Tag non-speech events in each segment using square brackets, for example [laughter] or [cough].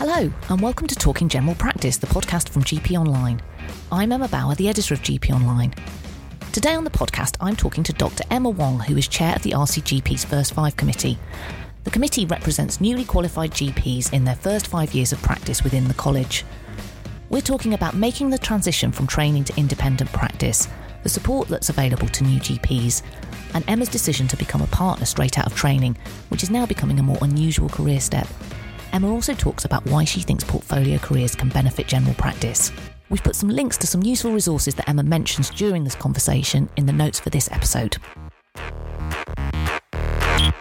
Hello, and welcome to Talking General Practice, the podcast from GP Online. I'm Emma Bower, the editor of GP Online. Today on the podcast, I'm talking to Dr. Emma Wong, who is chair of the RCGP's First Five Committee. The committee represents newly qualified GPs in their first five years of practice within the college. We're talking about making the transition from training to independent practice, the support that's available to new GPs, and Emma's decision to become a partner straight out of training, which is now becoming a more unusual career step. Emma also talks about why she thinks portfolio careers can benefit general practice. We've put some links to some useful resources that Emma mentions during this conversation in the notes for this episode.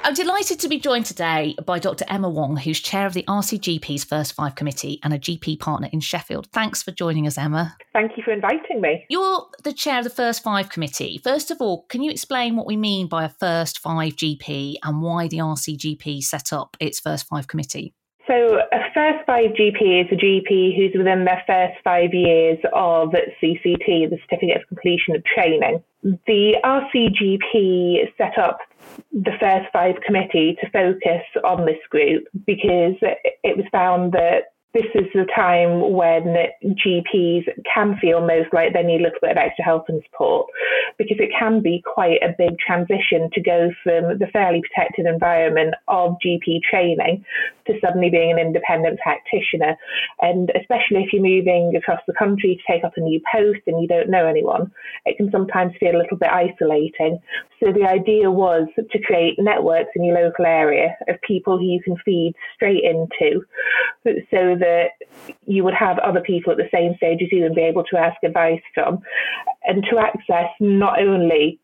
I'm delighted to be joined today by Dr. Emma Wong, who's chair of the RCGP's First Five Committee and a GP partner in Sheffield. Thanks for joining us, Emma. Thank you for inviting me. You're the chair of the First Five Committee. First of all, can you explain what we mean by a First Five GP and why the RCGP set up its First Five Committee? So, a first five GP is a GP who's within their first five years of CCT, the Certificate of Completion of Training. The RCGP set up the first five committee to focus on this group because it was found that this is the time when GPs can feel most like they need a little bit of extra help and support because it can be quite a big transition to go from the fairly protected environment of GP training to suddenly being an independent practitioner. And especially if you're moving across the country to take up a new post and you don't know anyone, it can sometimes feel a little bit isolating. So the idea was to create networks in your local area of people who you can feed straight into so that you would have other people at the same stage as you and be able to ask advice from and to access not only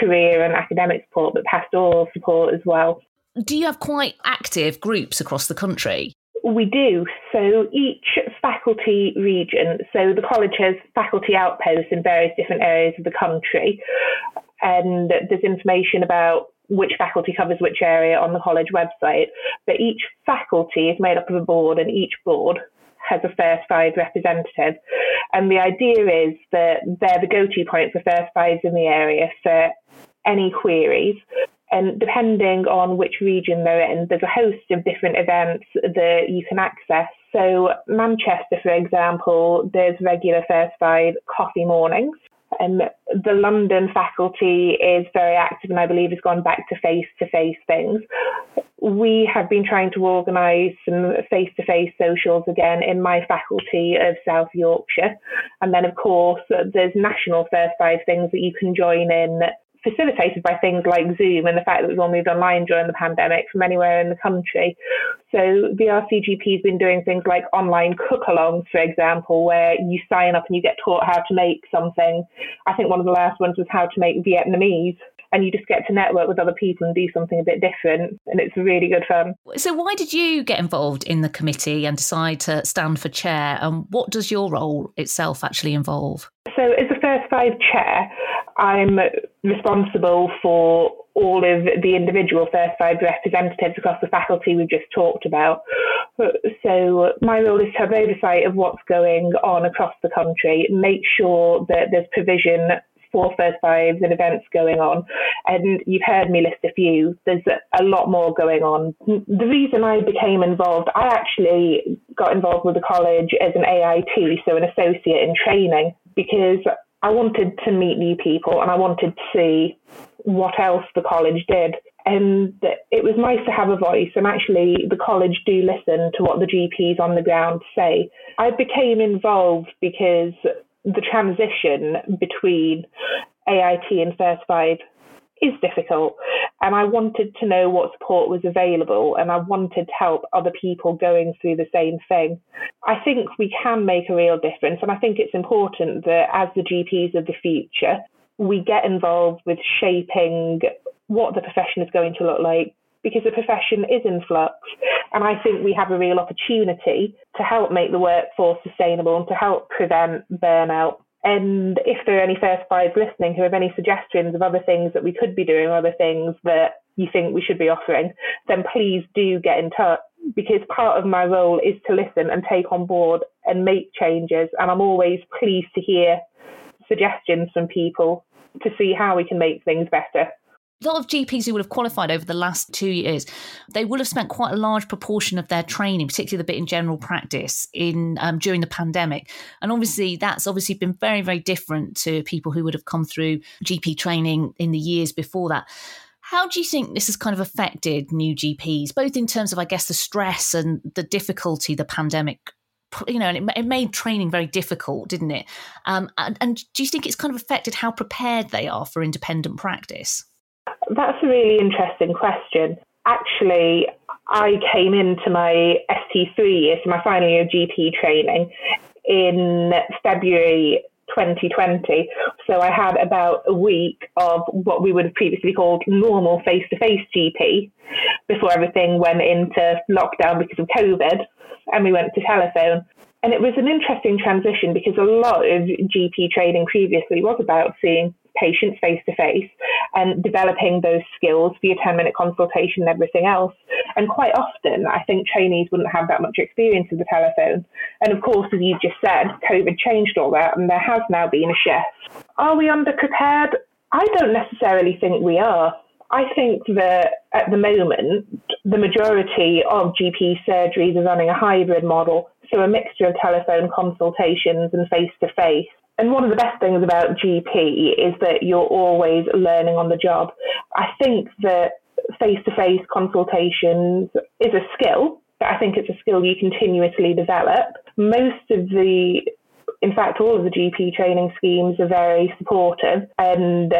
career and academic support but pastoral support as well. Do you have quite active groups across the country? We do. So each faculty region, so the college has faculty outposts in various different areas of the country, and there's information about which faculty covers which area on the college website. But each faculty is made up of a board, and each board has a first five representative. And the idea is that they're the go to point for first fives in the area for any queries. And depending on which region they're in, there's a host of different events that you can access. So, Manchester, for example, there's regular first five coffee mornings. And the London faculty is very active and I believe has gone back to face to face things. We have been trying to organise some face to face socials again in my faculty of South Yorkshire. And then, of course, there's national first five things that you can join in facilitated by things like Zoom and the fact that we've all moved online during the pandemic from anywhere in the country. So the RCGP has been doing things like online cook-alongs, for example, where you sign up and you get taught how to make something. I think one of the last ones was how to make Vietnamese and you just get to network with other people and do something a bit different and it's really good fun. So why did you get involved in the committee and decide to stand for chair and what does your role itself actually involve? So as the first five chair, I'm responsible for all of the individual first five representatives across the faculty we've just talked about. So my role is to have oversight of what's going on across the country, make sure that there's provision for first fives and events going on. And you've heard me list a few. There's a lot more going on. The reason I became involved, I actually got involved with the college as an AIT, so an associate in training, because I wanted to meet new people and I wanted to see what else the college did. And it was nice to have a voice. And actually, the college do listen to what the GPs on the ground say. I became involved because the transition between AIT and First Five is difficult. And I wanted to know what support was available and I wanted to help other people going through the same thing. I think we can make a real difference. And I think it's important that as the GPs of the future, we get involved with shaping what the profession is going to look like because the profession is in flux. And I think we have a real opportunity to help make the workforce sustainable and to help prevent burnout. And if there are any first fives listening who have any suggestions of other things that we could be doing, other things that you think we should be offering, then please do get in touch because part of my role is to listen and take on board and make changes. And I'm always pleased to hear suggestions from people to see how we can make things better. A lot of GPs who would have qualified over the last two years, they will have spent quite a large proportion of their training, particularly the bit in general practice, in um, during the pandemic. And obviously, that's obviously been very, very different to people who would have come through GP training in the years before that. How do you think this has kind of affected new GPs, both in terms of, I guess, the stress and the difficulty the pandemic you know, and it, it, made training very difficult, didn't it? Um, and, and, do you think it's kind of affected how prepared they are for independent practice? That's a really interesting question. Actually, I came into my ST3 year, so my final year of GP training, in February 2020. So I had about a week of what we would have previously called normal face to face GP before everything went into lockdown because of COVID and we went to telephone. And it was an interesting transition because a lot of GP training previously was about seeing patients face to face and developing those skills for your 10 minute consultation and everything else. And quite often, I think trainees wouldn't have that much experience of the telephone. And of course, as you've just said, COVID changed all that, and there has now been a shift. Are we underprepared? I don't necessarily think we are. I think that at the moment, the majority of GP surgeries are running a hybrid model, so a mixture of telephone consultations and face to face. And one of the best things about GP is that you're always learning on the job. I think that face to face consultations is a skill, but I think it's a skill you continuously develop. Most of the in fact, all of the GP training schemes are very supportive and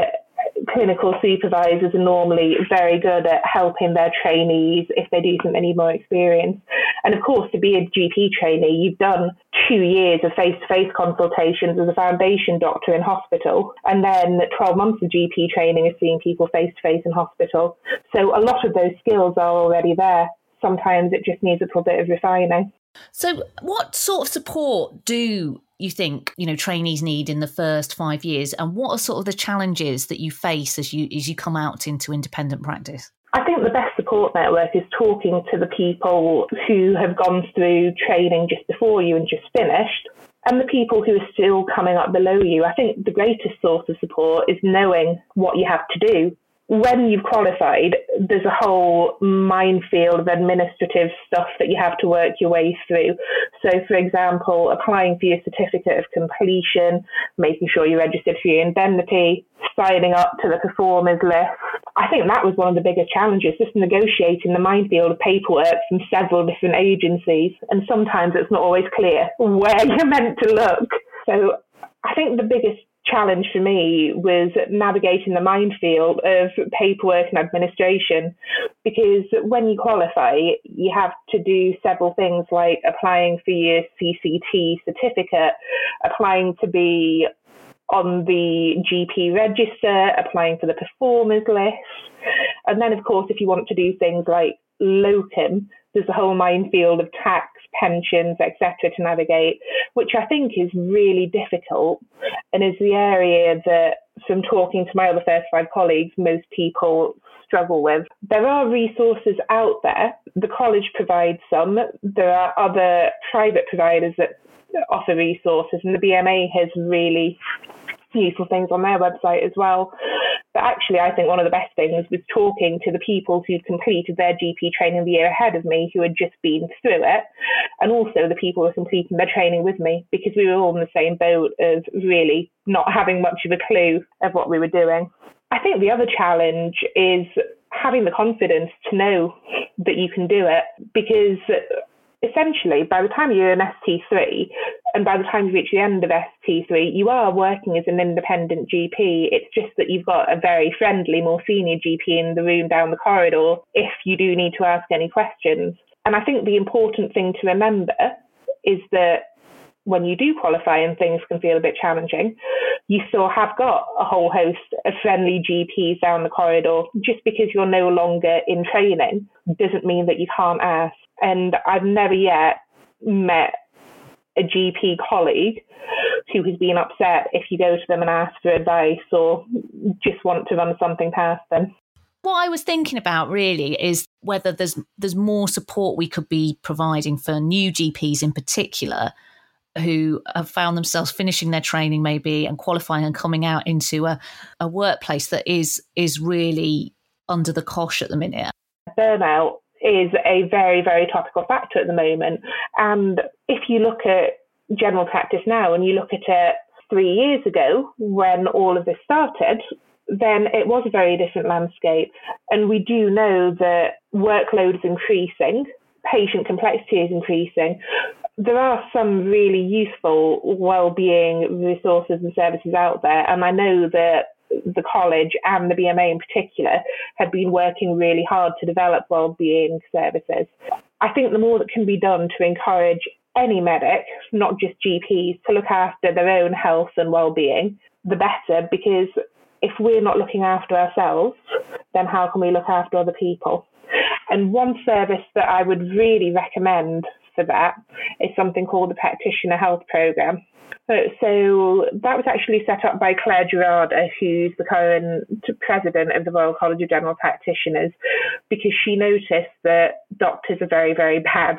clinical supervisors are normally very good at helping their trainees if they do something need more experience. And of course, to be a GP trainee, you've done two years of face to face consultations as a foundation doctor in hospital, and then 12 months of GP training is seeing people face to face in hospital. So a lot of those skills are already there. Sometimes it just needs a little bit of refining. So, what sort of support do you think you know trainees need in the first five years, and what are sort of the challenges that you face as you as you come out into independent practice? I think the best support network is talking to the people who have gone through training just before you and just finished, and the people who are still coming up below you. I think the greatest source of support is knowing what you have to do when you've qualified, there's a whole minefield of administrative stuff that you have to work your way through. So, for example, applying for your certificate of completion, making sure you're registered for your indemnity, signing up to the performers list. I think that was one of the biggest challenges, just negotiating the minefield of paperwork from several different agencies. And sometimes it's not always clear [laughs] where you're meant to look. So, I think the biggest challenge for me was navigating the minefield of paperwork and administration because when you qualify, you have to do several things like applying for your CCT certificate, applying to be on the GP register, applying for the performers list. And then, of course, if you want to do things like locum, there's a whole minefield of tax, pensions, etc., to navigate, which I think is really difficult and is the area that, from talking to my other first five colleagues, most people struggle with. There are resources out there. The college provides some. There are other private providers that offer resources, and the BMA has really useful things on their website as well. But actually, I think one of the best things was talking to the people who'd completed their GP training the year ahead of me, who had just been through it, and also the people who were completing their training with me, because we were all in the same boat of really not having much of a clue of what we were doing. I think the other challenge is having the confidence to know that you can do it, because essentially, by the time you're an ST3, and by the time you reach the end of ST3, you are working as an independent GP. It's just that you've got a very friendly, more senior GP in the room down the corridor if you do need to ask any questions. And I think the important thing to remember is that when you do qualify and things can feel a bit challenging, you still have got a whole host of friendly GPs down the corridor. Just because you're no longer in training doesn't mean that you can't ask. And I've never yet met a GP colleague who has been upset if you go to them and ask for advice or just want to run something past them. What I was thinking about really is whether there's there's more support we could be providing for new GPs in particular who have found themselves finishing their training maybe and qualifying and coming out into a, a workplace that is is really under the cosh at the minute. Burnout is a very, very topical factor at the moment. And if you look at general practice now and you look at it three years ago when all of this started, then it was a very different landscape. And we do know that workload is increasing, patient complexity is increasing. There are some really useful well-being resources and services out there, and I know that the college and the BMA in particular had been working really hard to develop well-being services. I think the more that can be done to encourage any medic, not just GPs, to look after their own health and well-being, the better because if we're not looking after ourselves, then how can we look after other people? And one service that I would really recommend for that is something called the Practitioner Health Programme. Uh, so that was actually set up by Claire Gerada, uh, who's the current president of the Royal College of General Practitioners, because she noticed that doctors are very, very bad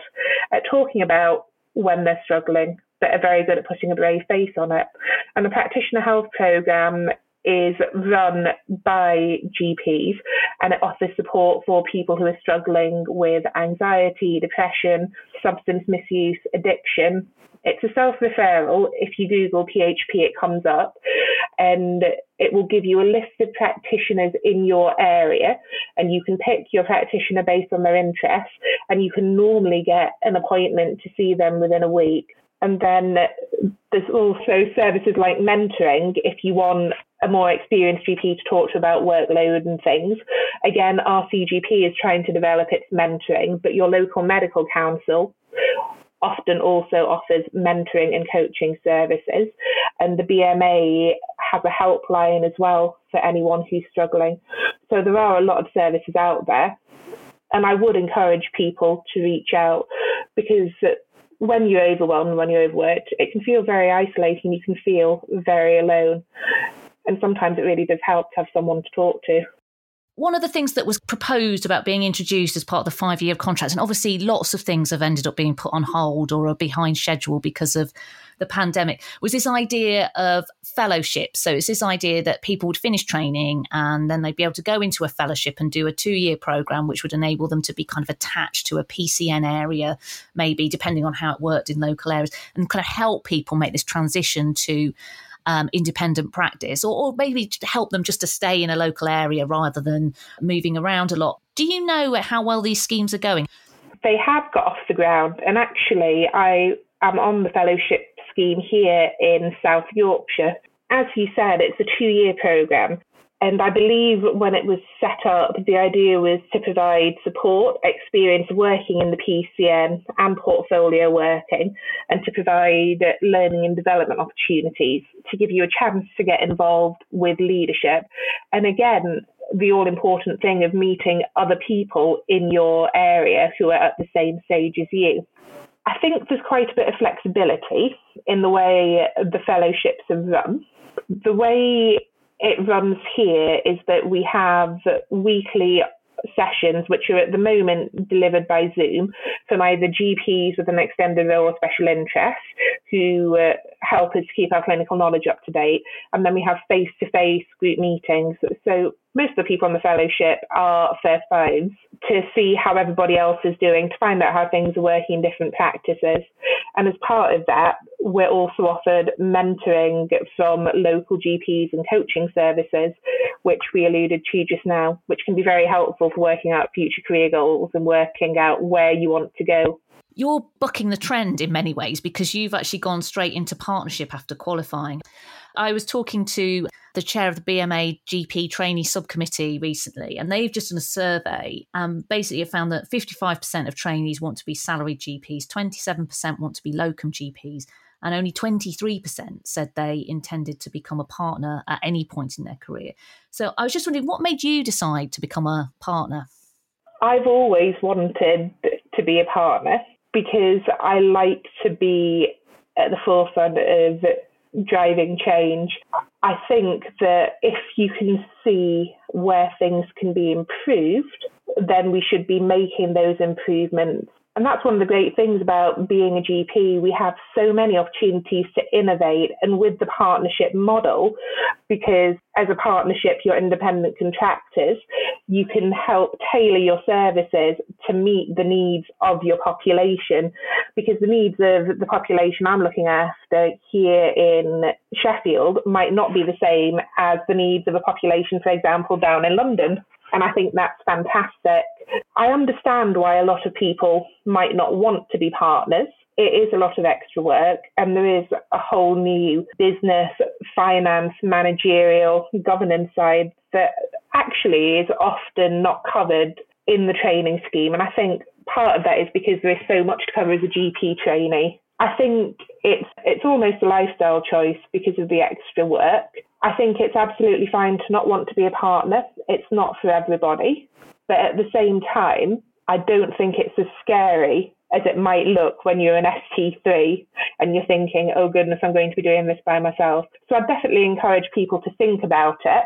at talking about when they're struggling, but are very good at putting a brave face on it. And the Practitioner Health Programme is run by GPs and it offers support for people who are struggling with anxiety, depression, substance misuse, addiction. It's a self referral. If you Google PHP, it comes up and it will give you a list of practitioners in your area and you can pick your practitioner based on their interests and you can normally get an appointment to see them within a week. And then there's also services like mentoring if you want a more experienced GP to talk to about workload and things. Again, RCGP is trying to develop its mentoring, but your local medical council often also offers mentoring and coaching services. And the BMA has a helpline as well for anyone who's struggling. So there are a lot of services out there. And I would encourage people to reach out because when you're overwhelmed, when you're overworked, it can feel very isolating. You can feel very alone. And sometimes it really does help to have someone to talk to. One of the things that was proposed about being introduced as part of the five year contract, and obviously lots of things have ended up being put on hold or are behind schedule because of the pandemic, was this idea of fellowship. So it's this idea that people would finish training and then they'd be able to go into a fellowship and do a two year program, which would enable them to be kind of attached to a PCN area, maybe depending on how it worked in local areas, and kind of help people make this transition to um, independent practice, or, or maybe help them just to stay in a local area rather than moving around a lot. Do you know how well these schemes are going? They have got off the ground, and actually, I am on the fellowship scheme here in South Yorkshire. As you said, it's a two year programme. And I believe when it was set up, the idea was to provide support, experience working in the PCN and portfolio working, and to provide learning and development opportunities to give you a chance to get involved with leadership. And again, the all important thing of meeting other people in your area who are at the same stage as you. I think there's quite a bit of flexibility in the way the fellowships are run. The way it runs here is that we have weekly sessions, which are at the moment delivered by Zoom from either GPs with an extended role or special interest who uh, help us keep our clinical knowledge up to date. And then we have face to face group meetings. So most of the people on the fellowship are first fives to see how everybody else is doing, to find out how things are working in different practices. And as part of that, we're also offered mentoring from local GPs and coaching services, which we alluded to just now, which can be very helpful for working out future career goals and working out where you want to go you're bucking the trend in many ways because you've actually gone straight into partnership after qualifying. I was talking to the chair of the BMA GP trainee subcommittee recently, and they've just done a survey. Um, basically, have found that 55% of trainees want to be salaried GPs, 27% want to be locum GPs, and only 23% said they intended to become a partner at any point in their career. So I was just wondering, what made you decide to become a partner? I've always wanted to be a partner because I like to be at the forefront of driving change. I think that if you can see where things can be improved, then we should be making those improvements And that's one of the great things about being a GP. We have so many opportunities to innovate. And with the partnership model, because as a partnership, you're independent contractors, you can help tailor your services to meet the needs of your population. Because the needs of the population I'm looking after here in Sheffield might not be the same as the needs of a population, for example, down in London. And I think that's fantastic. I understand why a lot of people might not want to be partners. It is a lot of extra work, and there is a whole new business, finance, managerial, governance side that actually is often not covered in the training scheme. And I think part of that is because there is so much to cover as a GP trainee. I think it's it's almost a lifestyle choice because of the extra work. I think it's absolutely fine to not want to be a partner. It's not for everybody. But at the same time, I don't think it's as scary as it might look when you're an ST3 and you're thinking, oh goodness, I'm going to be doing this by myself. So I definitely encourage people to think about it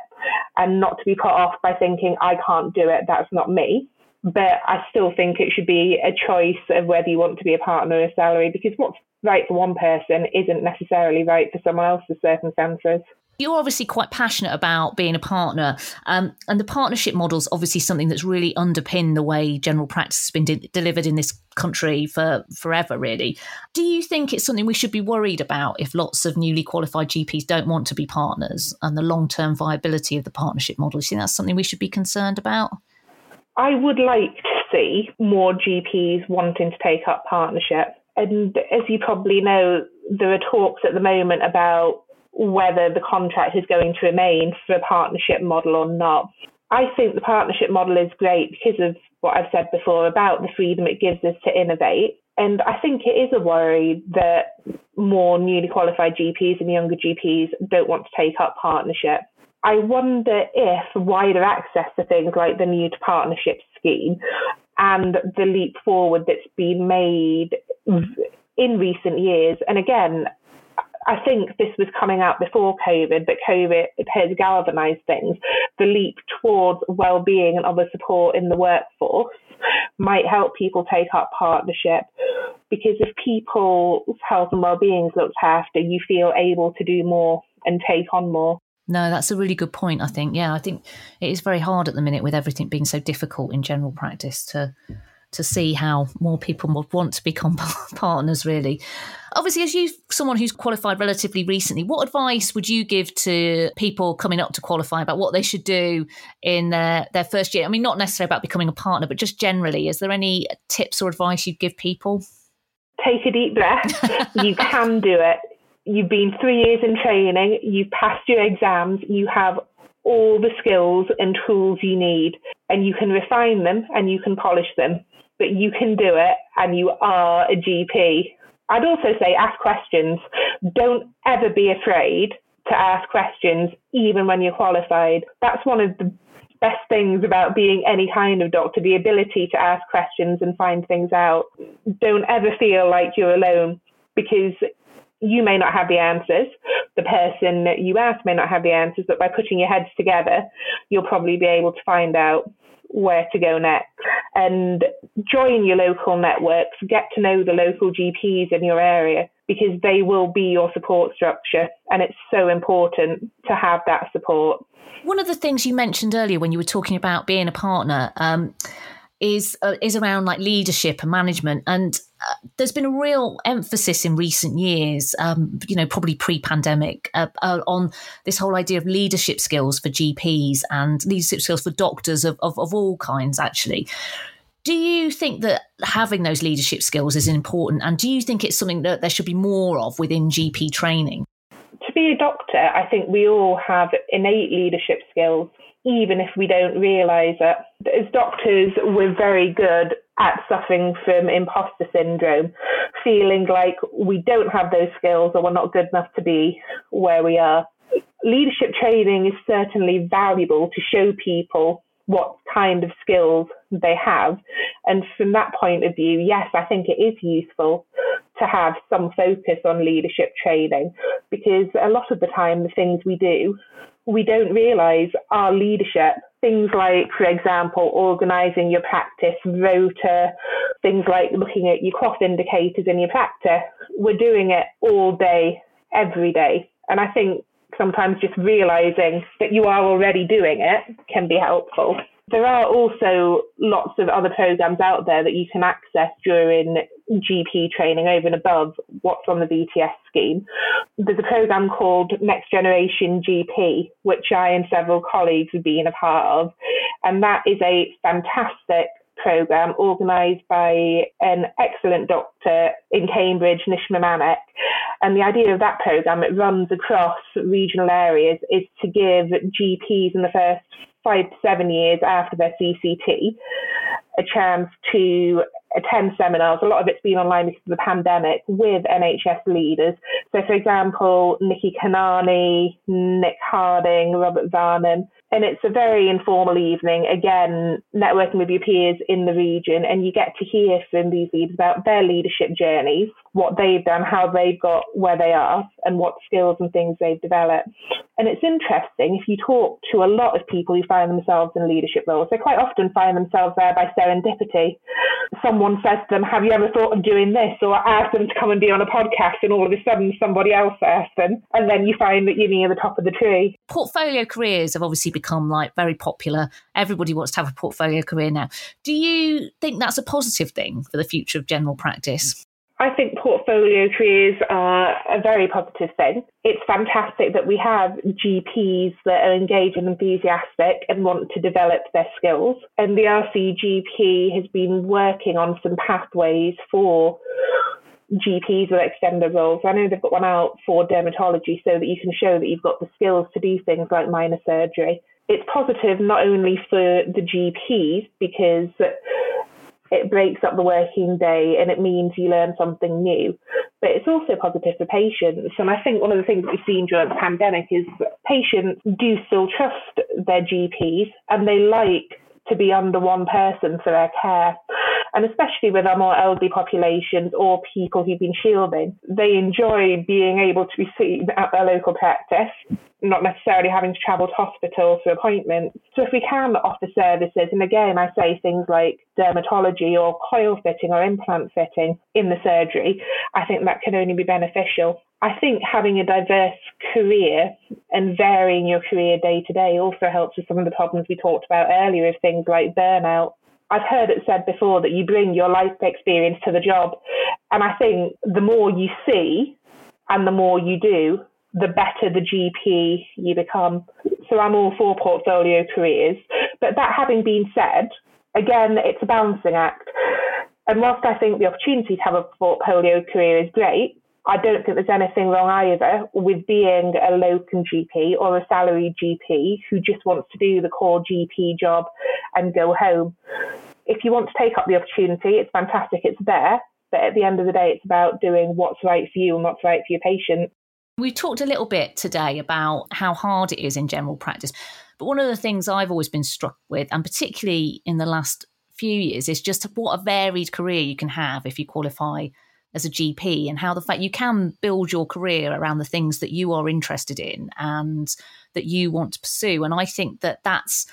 and not to be put off by thinking, I can't do it, that's not me. But I still think it should be a choice of whether you want to be a partner or a salary because what's right for one person isn't necessarily right for someone else's circumstances you're obviously quite passionate about being a partner, um, and the partnership model is obviously something that's really underpinned the way general practice has been de- delivered in this country for forever. Really, do you think it's something we should be worried about if lots of newly qualified GPs don't want to be partners, and the long-term viability of the partnership model? Do you think that's something we should be concerned about? I would like to see more GPs wanting to take up partnership. And as you probably know, there are talks at the moment about whether the contract is going to remain for a partnership model or not. I think the partnership model is great because of what I've said before about the freedom it gives us to innovate. And I think it is a worry that more newly qualified GPs and younger GPs don't want to take up partnership. I wonder if wider access to things like the new partnership scheme and the leap forward that's been made in recent years, and again, I think this was coming out before COVID, but COVID has galvanised things. The leap towards well-being and other support in the workforce might help people take up partnership because if people's health and well-being is looked after, you feel able to do more and take on more. No, that's a really good point. I think, yeah, I think it is very hard at the minute with everything being so difficult in general practice to to see how more people would want to become [laughs] partners, really. Obviously, as you, someone who's qualified relatively recently, what advice would you give to people coming up to qualify about what they should do in their, their first year? I mean, not necessarily about becoming a partner, but just generally, is there any tips or advice you'd give people? Take a deep breath. you can do it. You've been three years in training, you've passed your exams, you have all the skills and tools you need, and you can refine them and you can polish them but you can do it and you are a GP. I'd also say ask questions. Don't ever be afraid to ask questions, even when you're qualified. That's one of the best things about being any kind of doctor the ability to ask questions and find things out. Don't ever feel like you're alone because you may not have the answers. The person that you ask may not have the answers, but by putting your heads together, you'll probably be able to find out where to go next and join your local networks, get to know the local GPs in your area because they will be your support structure and it's so important to have that support. One of the things you mentioned earlier when you were talking about being a partner, um, is uh, is around like leadership and management. And uh, there's been a real emphasis in recent years um, you know probably pre-pandemic uh, uh, on this whole idea of leadership skills for gps and leadership skills for doctors of, of, of all kinds actually. Do you think that having those leadership skills is important? And do you think it's something that there should be more of within gp training? To be a doctor i think we all have innate leadership skills even if we don't realise it. As doctors, we're very good at suffering from imposter syndrome, feeling like we don't have those skills or we're not good enough to be where we are. Leadership training is certainly valuable to show people what kind of skills they have. And from that point of view, yes, I think it is useful to have some focus on leadership training because a lot of the time, the things we do we don't realize our leadership things like, for example, organising your practice rota, things like looking at your QOF indicators in your practice. We're doing it all day, every day. And I think sometimes just realising that you are already doing it can be helpful. There are also lots of other programs out there that you can access during GP training over and above what's on the VTS scheme. There's a program called Next Generation GP, which I and several colleagues have been a part of, and that is a fantastic program organised by an excellent doctor in Cambridge, Nishma Manek. And the idea of that program, it runs across regional areas, is to give GPs in the first five to seven years after their CCT a chance to attend seminars. A lot of it's been online because of the pandemic with NHS leaders. So, for example, Nikki Kanani, Nick Harding, Robert Varnam. And it's a very informal evening, again, networking with your peers in the region, and you get to hear from these leaders about their leadership journeys, what they've done, how they've got where they are, and what skills and things they've developed. And it's interesting if you talk to a lot of people who find themselves in leadership roles, they quite often find themselves there by serendipity. Someone says to them, Have you ever thought of doing this? Or ask them to come and be on a podcast, and all of a sudden somebody else asks them. And then you find that you're near the top of the tree. Portfolio careers have obviously become like very popular. Everybody wants to have a portfolio career now. Do you think that's a positive thing for the future of general practice? I think portfolio careers are a very positive thing. It's fantastic that we have GPs that are engaged and enthusiastic and want to develop their skills. And the RCGP has been working on some pathways for GPs with extended roles. I know they've got one out for dermatology so that you can show that you've got the skills to do things like minor surgery. It's positive not only for the GPs because it breaks up the working day and it means you learn something new. But it's also positive for patients. And I think one of the things that we've seen during the pandemic is patients do still trust their GPs and they like to be under one person for their care. And especially with our more elderly populations or people who've been shielding, they enjoy being able to be seen at their local practice not necessarily having to travel to hospital for appointments. So if we can offer services, and again, I say things like dermatology or coil fitting or implant fitting in the surgery, I think that can only be beneficial. I think having a diverse career and varying your career day to day also helps with some of the problems we talked about earlier of things like burnout. I've heard it said before that you bring your life experience to the job. And I think the more you see and the more you do, the better the GP you become. So I'm all for portfolio careers. But that having been said, again, it's a balancing act. And whilst I think the opportunity to have a portfolio career is great, I don't think there's anything wrong either with being a locum GP or a salaried GP who just wants to do the core GP job and go home. If you want to take up the opportunity, it's fantastic, it's there. But at the end of the day, it's about doing what's right for you and what's right for your patient. We talked a little bit today about how hard it is in general practice. But one of the things I've always been struck with, and particularly in the last few years, is just what a varied career you can have if you qualify as a GP and how the fact you can build your career around the things that you are interested in and that you want to pursue. And I think that that's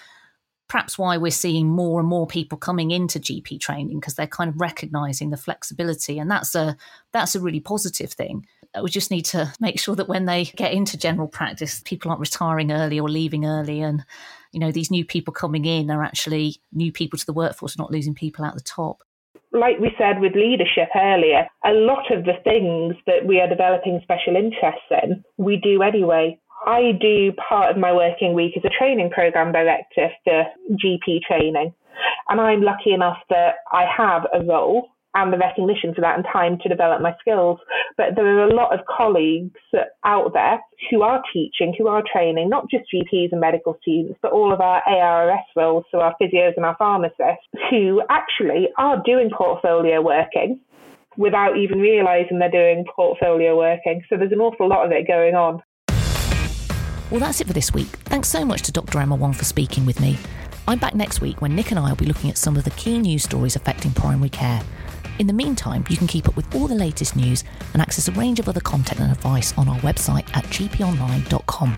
perhaps why we're seeing more and more people coming into GP training because they're kind of recognizing the flexibility and that's a that's a really positive thing. We just need to make sure that when they get into general practice people aren't retiring early or leaving early and you know these new people coming in are actually new people to the workforce not losing people at the top like we said with leadership earlier, a lot of the things that we are developing special interests in, we do anyway. I do part of my working week as a training program director for GP training. And I'm lucky enough that I have a role and the recognition for that and time to develop my skills. But there are a lot of colleagues out there who are teaching, who are training, not just GPs and medical students, but all of our ARRS roles, so our physios and our pharmacists, who actually are doing portfolio working without even realizing they're doing portfolio working. So there's an awful lot of it going on. Well, that's it for this week. Thanks so much to Dr. Emma Wong for speaking with me. I'm back next week when Nick and I will be looking at some of the key news stories affecting primary care. In the meantime, you can keep up with all the latest news and access a range of other content and advice on our website at gponline.com.